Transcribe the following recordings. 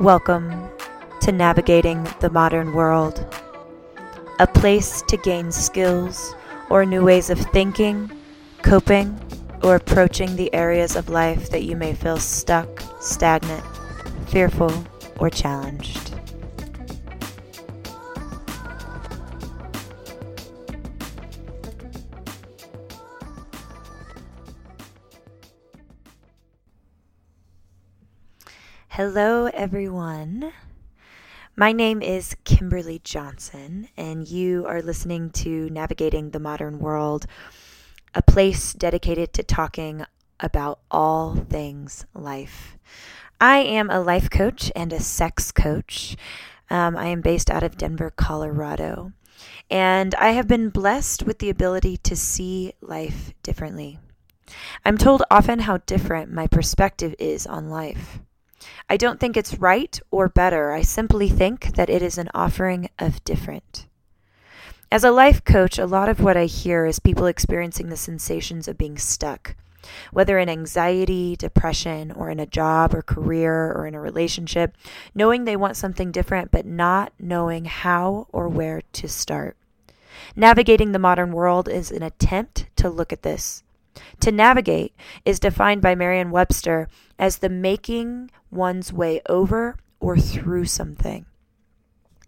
Welcome to Navigating the Modern World, a place to gain skills or new ways of thinking, coping, or approaching the areas of life that you may feel stuck, stagnant, fearful, or challenged. Hello, everyone. My name is Kimberly Johnson, and you are listening to Navigating the Modern World, a place dedicated to talking about all things life. I am a life coach and a sex coach. Um, I am based out of Denver, Colorado, and I have been blessed with the ability to see life differently. I'm told often how different my perspective is on life. I don't think it's right or better. I simply think that it is an offering of different. As a life coach, a lot of what I hear is people experiencing the sensations of being stuck, whether in anxiety, depression, or in a job or career or in a relationship, knowing they want something different but not knowing how or where to start. Navigating the modern world is an attempt to look at this. To navigate is defined by Merriam Webster as the making one's way over or through something.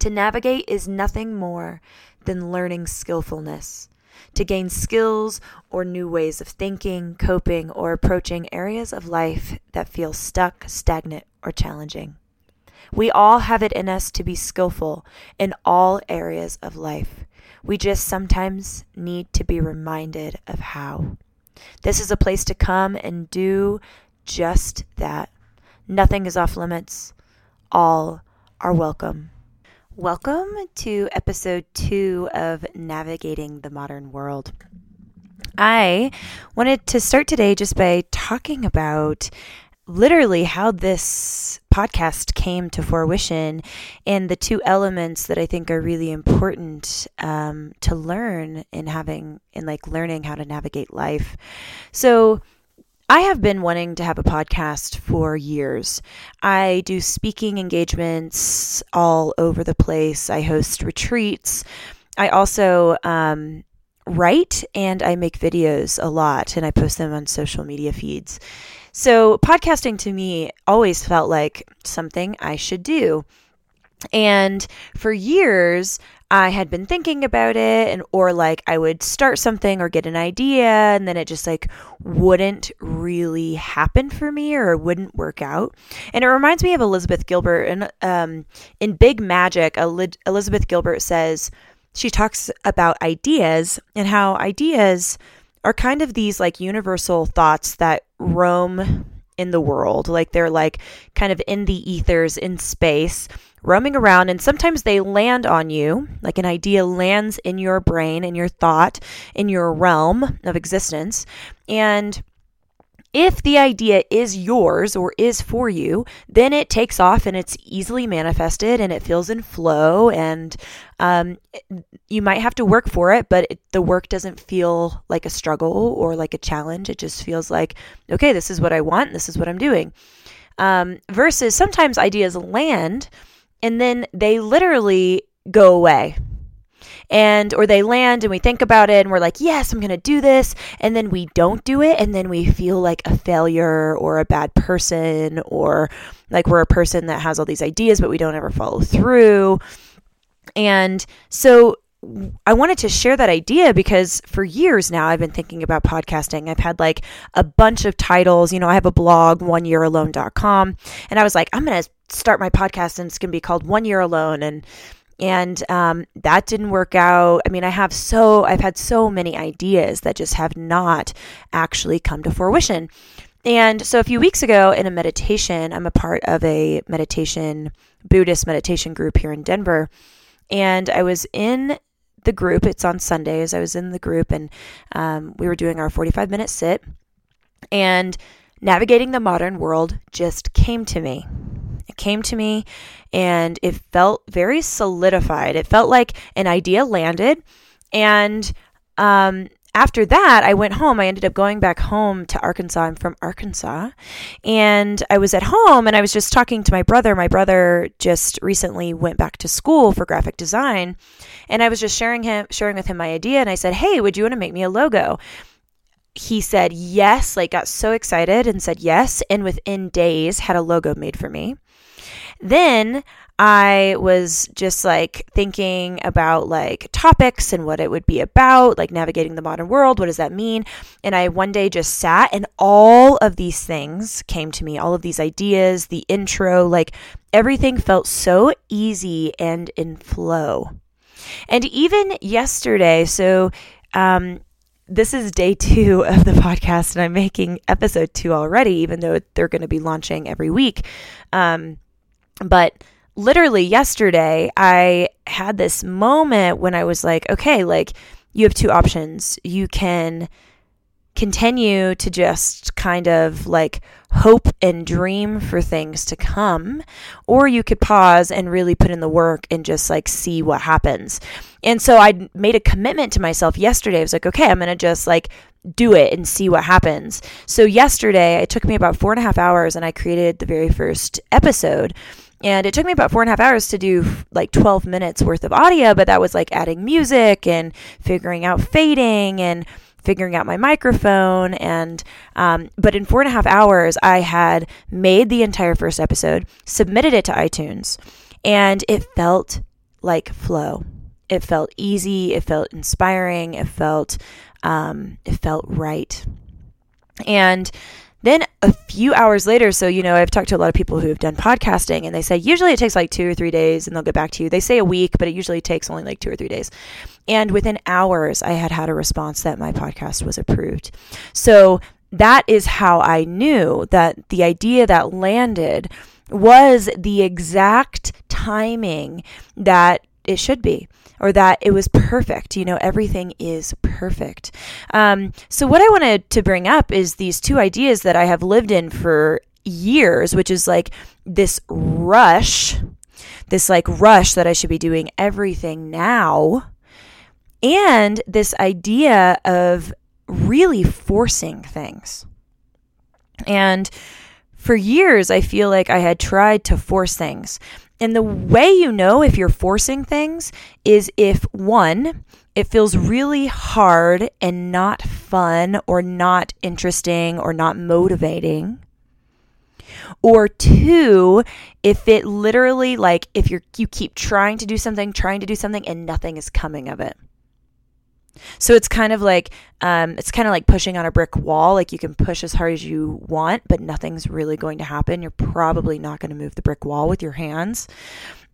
To navigate is nothing more than learning skillfulness, to gain skills or new ways of thinking, coping, or approaching areas of life that feel stuck, stagnant, or challenging. We all have it in us to be skillful in all areas of life. We just sometimes need to be reminded of how. This is a place to come and do just that. Nothing is off limits. All are welcome. Welcome to episode two of Navigating the Modern World. I wanted to start today just by talking about literally how this podcast came to fruition and the two elements that I think are really important um, to learn in having in like learning how to navigate life. So I have been wanting to have a podcast for years. I do speaking engagements all over the place. I host retreats. I also um, write and I make videos a lot and I post them on social media feeds. So, podcasting to me always felt like something I should do. And for years, I had been thinking about it and or like I would start something or get an idea and then it just like wouldn't really happen for me or wouldn't work out. And it reminds me of Elizabeth Gilbert and um, in Big Magic, Elizabeth Gilbert says she talks about ideas and how ideas are kind of these like universal thoughts that roam in the world. Like they're like kind of in the ethers in space, roaming around, and sometimes they land on you. Like an idea lands in your brain, in your thought, in your realm of existence. And if the idea is yours or is for you, then it takes off and it's easily manifested and it feels in flow. And um, you might have to work for it, but it, the work doesn't feel like a struggle or like a challenge. It just feels like, okay, this is what I want, this is what I'm doing. Um, versus sometimes ideas land and then they literally go away and or they land and we think about it and we're like yes i'm going to do this and then we don't do it and then we feel like a failure or a bad person or like we're a person that has all these ideas but we don't ever follow through and so I wanted to share that idea because for years now I've been thinking about podcasting. I've had like a bunch of titles. You know, I have a blog, oneyearalone.com, and I was like, I'm going to start my podcast and it's going to be called One Year Alone. And and um, that didn't work out. I mean, I have so I've had so many ideas that just have not actually come to fruition. And so a few weeks ago in a meditation, I'm a part of a meditation Buddhist meditation group here in Denver, and I was in the group. It's on Sundays. I was in the group, and um, we were doing our 45 minute sit, and navigating the modern world just came to me. Came to me and it felt very solidified. It felt like an idea landed and um, after that, I went home. I ended up going back home to Arkansas. I'm from Arkansas. And I was at home and I was just talking to my brother. My brother just recently went back to school for graphic design. And I was just sharing him sharing with him my idea and I said, "Hey, would you want to make me a logo?" He said yes, like got so excited and said yes, and within days had a logo made for me. Then I was just like thinking about like topics and what it would be about, like navigating the modern world. What does that mean? And I one day just sat and all of these things came to me, all of these ideas, the intro, like everything felt so easy and in flow. And even yesterday, so, um, this is day two of the podcast, and I'm making episode two already, even though they're going to be launching every week. Um, but literally yesterday, I had this moment when I was like, okay, like you have two options. You can continue to just kind of like hope and dream for things to come, or you could pause and really put in the work and just like see what happens. And so I made a commitment to myself yesterday. I was like, okay, I'm going to just like do it and see what happens. So yesterday, it took me about four and a half hours and I created the very first episode. And it took me about four and a half hours to do like 12 minutes worth of audio, but that was like adding music and figuring out fading and figuring out my microphone. And, um, but in four and a half hours, I had made the entire first episode, submitted it to iTunes, and it felt like flow. It felt easy. It felt inspiring. It felt, um, it felt right. And then a few hours later, so you know, I've talked to a lot of people who have done podcasting, and they say usually it takes like two or three days, and they'll get back to you. They say a week, but it usually takes only like two or three days. And within hours, I had had a response that my podcast was approved. So that is how I knew that the idea that landed was the exact timing that it should be or that it was perfect. You know, everything is perfect. Um, so, what I wanted to bring up is these two ideas that I have lived in for years, which is like this rush, this like rush that I should be doing everything now, and this idea of really forcing things. And for years, I feel like I had tried to force things. And the way you know if you're forcing things is if one, it feels really hard and not fun or not interesting or not motivating. Or two, if it literally like if you're you keep trying to do something, trying to do something and nothing is coming of it. So it's kind of like um, it's kind of like pushing on a brick wall. Like you can push as hard as you want, but nothing's really going to happen. You're probably not going to move the brick wall with your hands.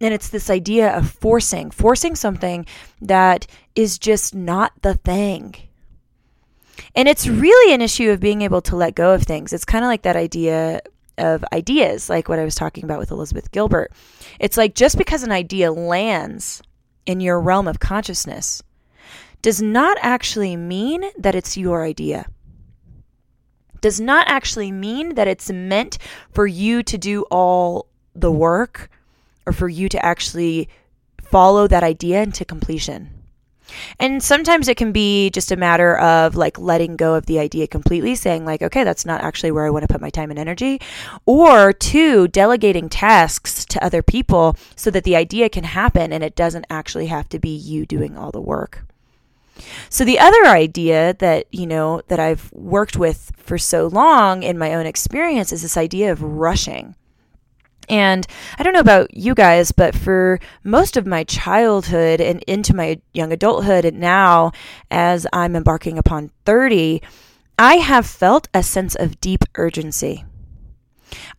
And it's this idea of forcing, forcing something that is just not the thing. And it's really an issue of being able to let go of things. It's kind of like that idea of ideas, like what I was talking about with Elizabeth Gilbert. It's like just because an idea lands in your realm of consciousness does not actually mean that it's your idea. Does not actually mean that it's meant for you to do all the work or for you to actually follow that idea into completion. And sometimes it can be just a matter of like letting go of the idea completely, saying, like, okay, that's not actually where I want to put my time and energy. Or two, delegating tasks to other people so that the idea can happen and it doesn't actually have to be you doing all the work. So the other idea that, you know, that I've worked with for so long in my own experience is this idea of rushing. And I don't know about you guys, but for most of my childhood and into my young adulthood, and now as I'm embarking upon 30, I have felt a sense of deep urgency.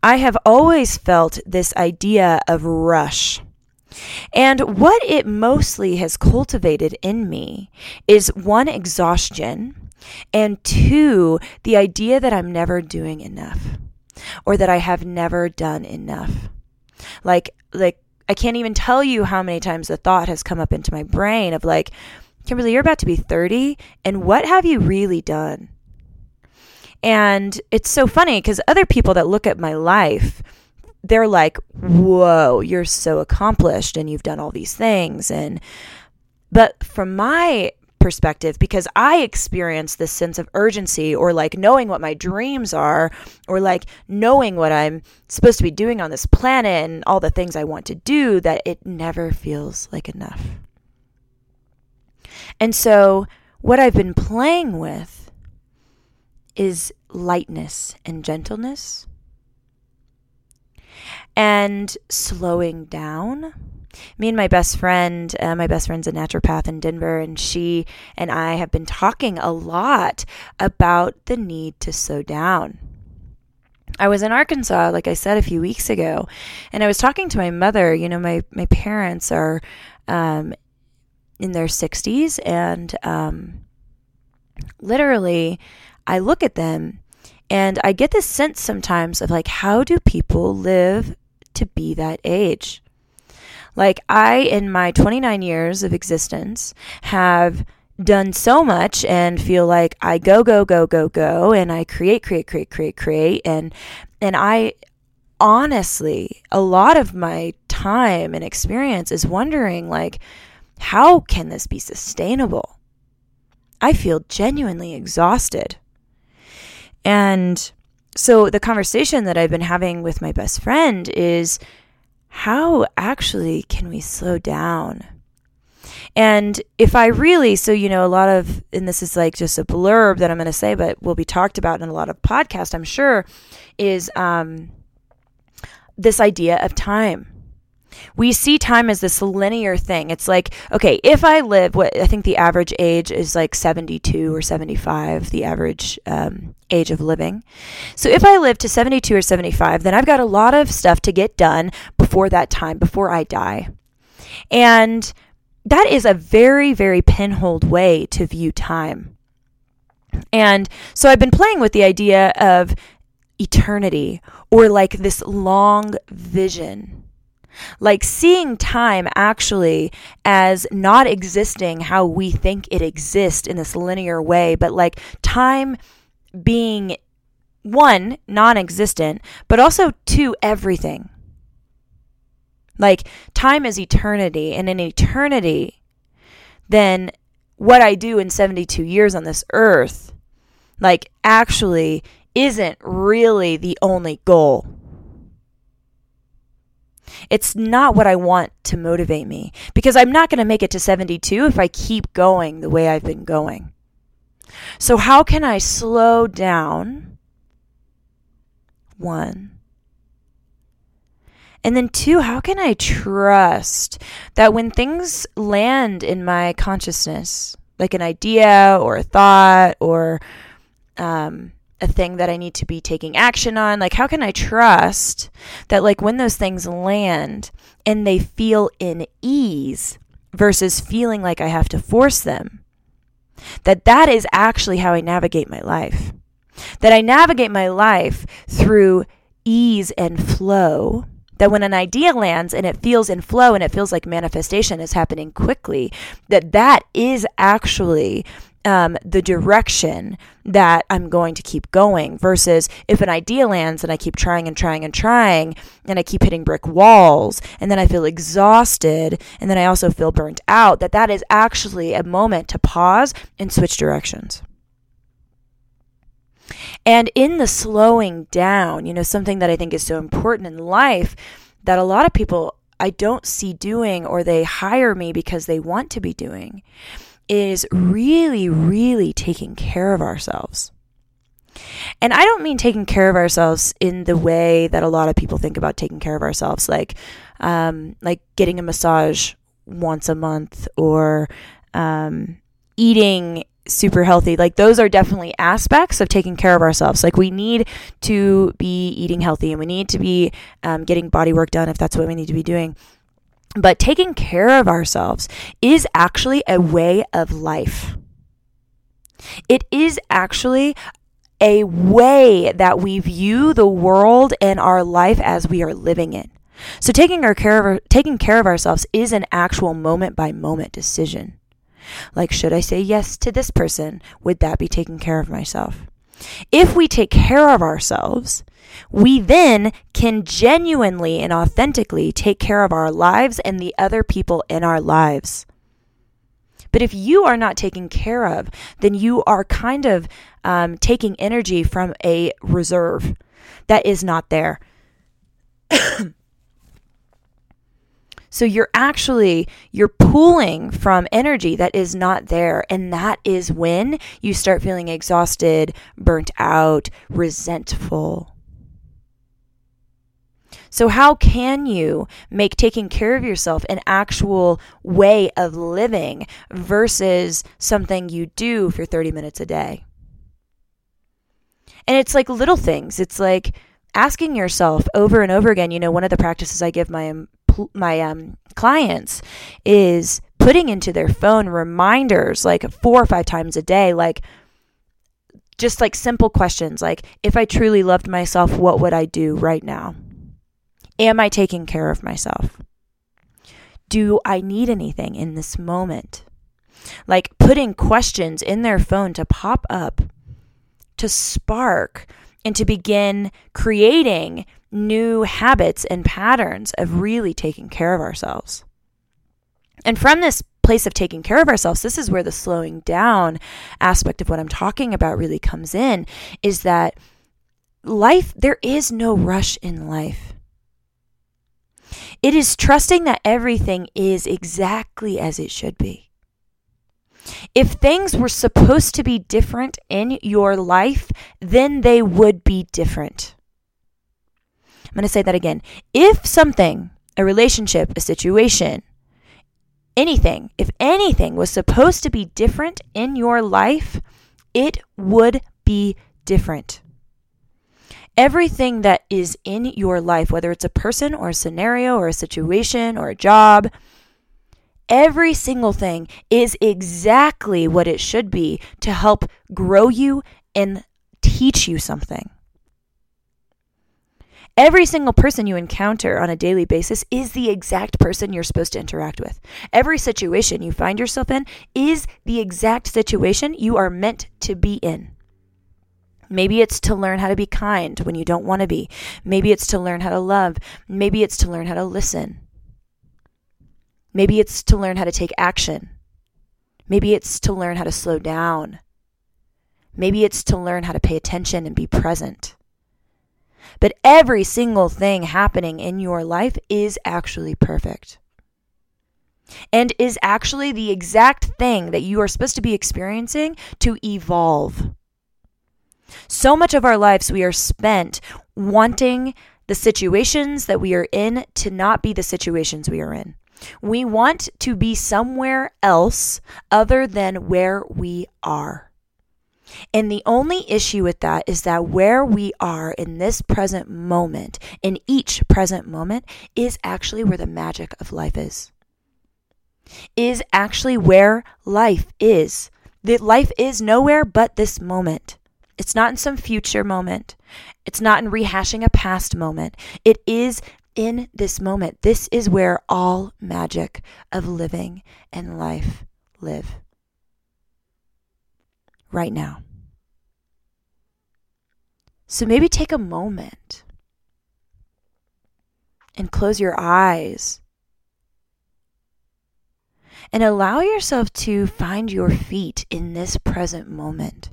I have always felt this idea of rush. And what it mostly has cultivated in me is one, exhaustion, and two, the idea that I'm never doing enough or that I have never done enough. Like, like, I can't even tell you how many times the thought has come up into my brain of like, Kimberly, you're about to be 30, and what have you really done? And it's so funny because other people that look at my life, they're like, whoa, you're so accomplished and you've done all these things. And, but from my perspective because I experience this sense of urgency or like knowing what my dreams are or like knowing what I'm supposed to be doing on this planet and all the things I want to do that it never feels like enough. And so, what I've been playing with is lightness and gentleness and slowing down me and my best friend, uh, my best friend's a naturopath in Denver, and she and I have been talking a lot about the need to slow down. I was in Arkansas, like I said a few weeks ago, and I was talking to my mother. You know, my, my parents are um, in their 60s, and um, literally, I look at them and I get this sense sometimes of like, how do people live to be that age? Like, I, in my 29 years of existence, have done so much and feel like I go, go, go, go, go, and I create, create, create, create, create. And, and I honestly, a lot of my time and experience is wondering, like, how can this be sustainable? I feel genuinely exhausted. And so the conversation that I've been having with my best friend is how actually can we slow down? And if I really, so, you know, a lot of, and this is like just a blurb that I'm going to say, but will be talked about in a lot of podcasts, I'm sure, is um, this idea of time we see time as this linear thing. It's like, okay, if I live, what I think the average age is like 72 or 75, the average um, age of living. So if I live to 72 or 75, then I've got a lot of stuff to get done before that time, before I die. And that is a very, very pinholed way to view time. And so I've been playing with the idea of eternity or like this long vision like seeing time actually as not existing how we think it exists in this linear way, but like time being one, non existent, but also two, everything. Like time is eternity, and in eternity, then what I do in 72 years on this earth, like actually isn't really the only goal. It's not what I want to motivate me because I'm not going to make it to 72 if I keep going the way I've been going. So, how can I slow down? One. And then, two, how can I trust that when things land in my consciousness, like an idea or a thought or um, a thing that I need to be taking action on? Like, how can I trust that, like, when those things land and they feel in ease versus feeling like I have to force them, that that is actually how I navigate my life? That I navigate my life through ease and flow. That when an idea lands and it feels in flow and it feels like manifestation is happening quickly, that that is actually um, the direction that I'm going to keep going versus if an idea lands and I keep trying and trying and trying and I keep hitting brick walls and then I feel exhausted and then I also feel burnt out that that is actually a moment to pause and switch directions. And in the slowing down, you know, something that I think is so important in life that a lot of people I don't see doing or they hire me because they want to be doing is really, really taking care of ourselves. And I don't mean taking care of ourselves in the way that a lot of people think about taking care of ourselves, like um, like getting a massage once a month or um, eating super healthy. Like those are definitely aspects of taking care of ourselves. Like we need to be eating healthy and we need to be um, getting body work done if that's what we need to be doing. But taking care of ourselves is actually a way of life. It is actually a way that we view the world and our life as we are living it. So taking our care of taking care of ourselves is an actual moment by moment decision. Like should I say yes to this person? Would that be taking care of myself? If we take care of ourselves, we then can genuinely and authentically take care of our lives and the other people in our lives. But if you are not taken care of, then you are kind of um, taking energy from a reserve that is not there. so you're actually you're pulling from energy that is not there and that is when you start feeling exhausted, burnt out, resentful. So, how can you make taking care of yourself an actual way of living versus something you do for 30 minutes a day? And it's like little things. It's like asking yourself over and over again. You know, one of the practices I give my my um, clients is putting into their phone reminders like four or five times a day, like just like simple questions like if I truly loved myself, what would I do right now? Am I taking care of myself? Do I need anything in this moment? Like putting questions in their phone to pop up, to spark, and to begin creating new habits and patterns of really taking care of ourselves. And from this place of taking care of ourselves, this is where the slowing down aspect of what I'm talking about really comes in is that life, there is no rush in life. It is trusting that everything is exactly as it should be. If things were supposed to be different in your life, then they would be different. I'm going to say that again. If something, a relationship, a situation, anything, if anything was supposed to be different in your life, it would be different everything that is in your life, whether it's a person or a scenario or a situation or a job, every single thing is exactly what it should be to help grow you and teach you something. Every single person you encounter on a daily basis is the exact person you're supposed to interact with. Every situation you find yourself in is the exact situation you are meant to be in. Maybe it's to learn how to be kind when you don't want to be. Maybe it's to learn how to love. Maybe it's to learn how to listen. Maybe it's to learn how to take action. Maybe it's to learn how to slow down. Maybe it's to learn how to pay attention and be present. But every single thing happening in your life is actually perfect and is actually the exact thing that you are supposed to be experiencing to evolve. So much of our lives we are spent wanting the situations that we are in to not be the situations we are in. We want to be somewhere else other than where we are. And the only issue with that is that where we are in this present moment, in each present moment, is actually where the magic of life is. Is actually where life is. That life is nowhere but this moment. It's not in some future moment. It's not in rehashing a past moment. It is in this moment. This is where all magic of living and life live. Right now. So maybe take a moment and close your eyes and allow yourself to find your feet in this present moment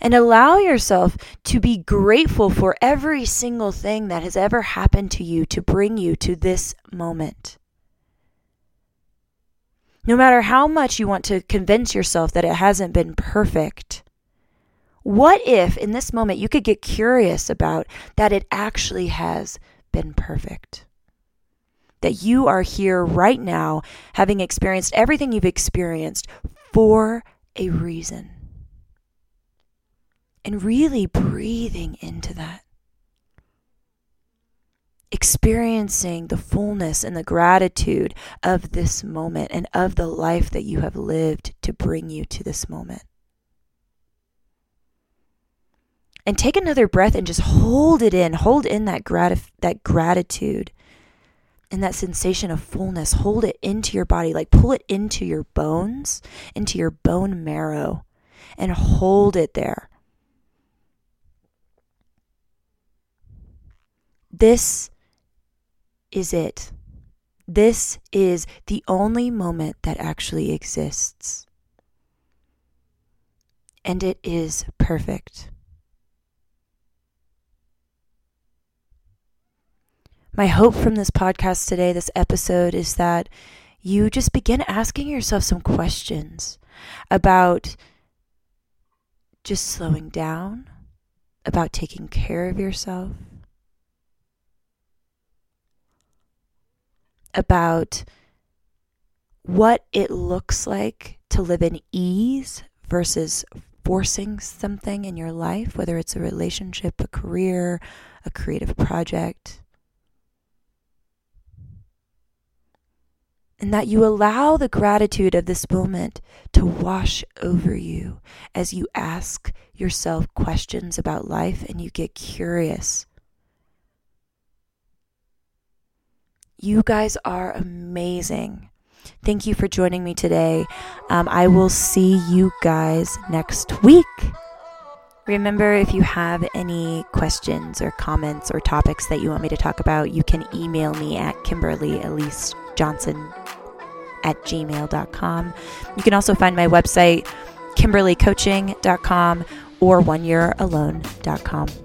and allow yourself to be grateful for every single thing that has ever happened to you to bring you to this moment. No matter how much you want to convince yourself that it hasn't been perfect, what if in this moment you could get curious about that it actually has been perfect? That you are here right now, having experienced everything you've experienced for a reason and really breathing into that. Experiencing the fullness and the gratitude of this moment and of the life that you have lived to bring you to this moment. And take another breath and just hold it in. Hold in that, grat- that gratitude and that sensation of fullness. Hold it into your body, like pull it into your bones, into your bone marrow, and hold it there. This is it. This is the only moment that actually exists. And it is perfect. My hope from this podcast today, this episode, is that you just begin asking yourself some questions about just slowing down, about taking care of yourself, about what it looks like to live in ease versus forcing something in your life, whether it's a relationship, a career, a creative project. and that you allow the gratitude of this moment to wash over you as you ask yourself questions about life and you get curious. You guys are amazing. Thank you for joining me today. Um, I will see you guys next week. Remember, if you have any questions or comments or topics that you want me to talk about, you can email me at Kimberly Elise Johnson at gmail.com. You can also find my website, kimberlycoaching.com or oneyearalone.com.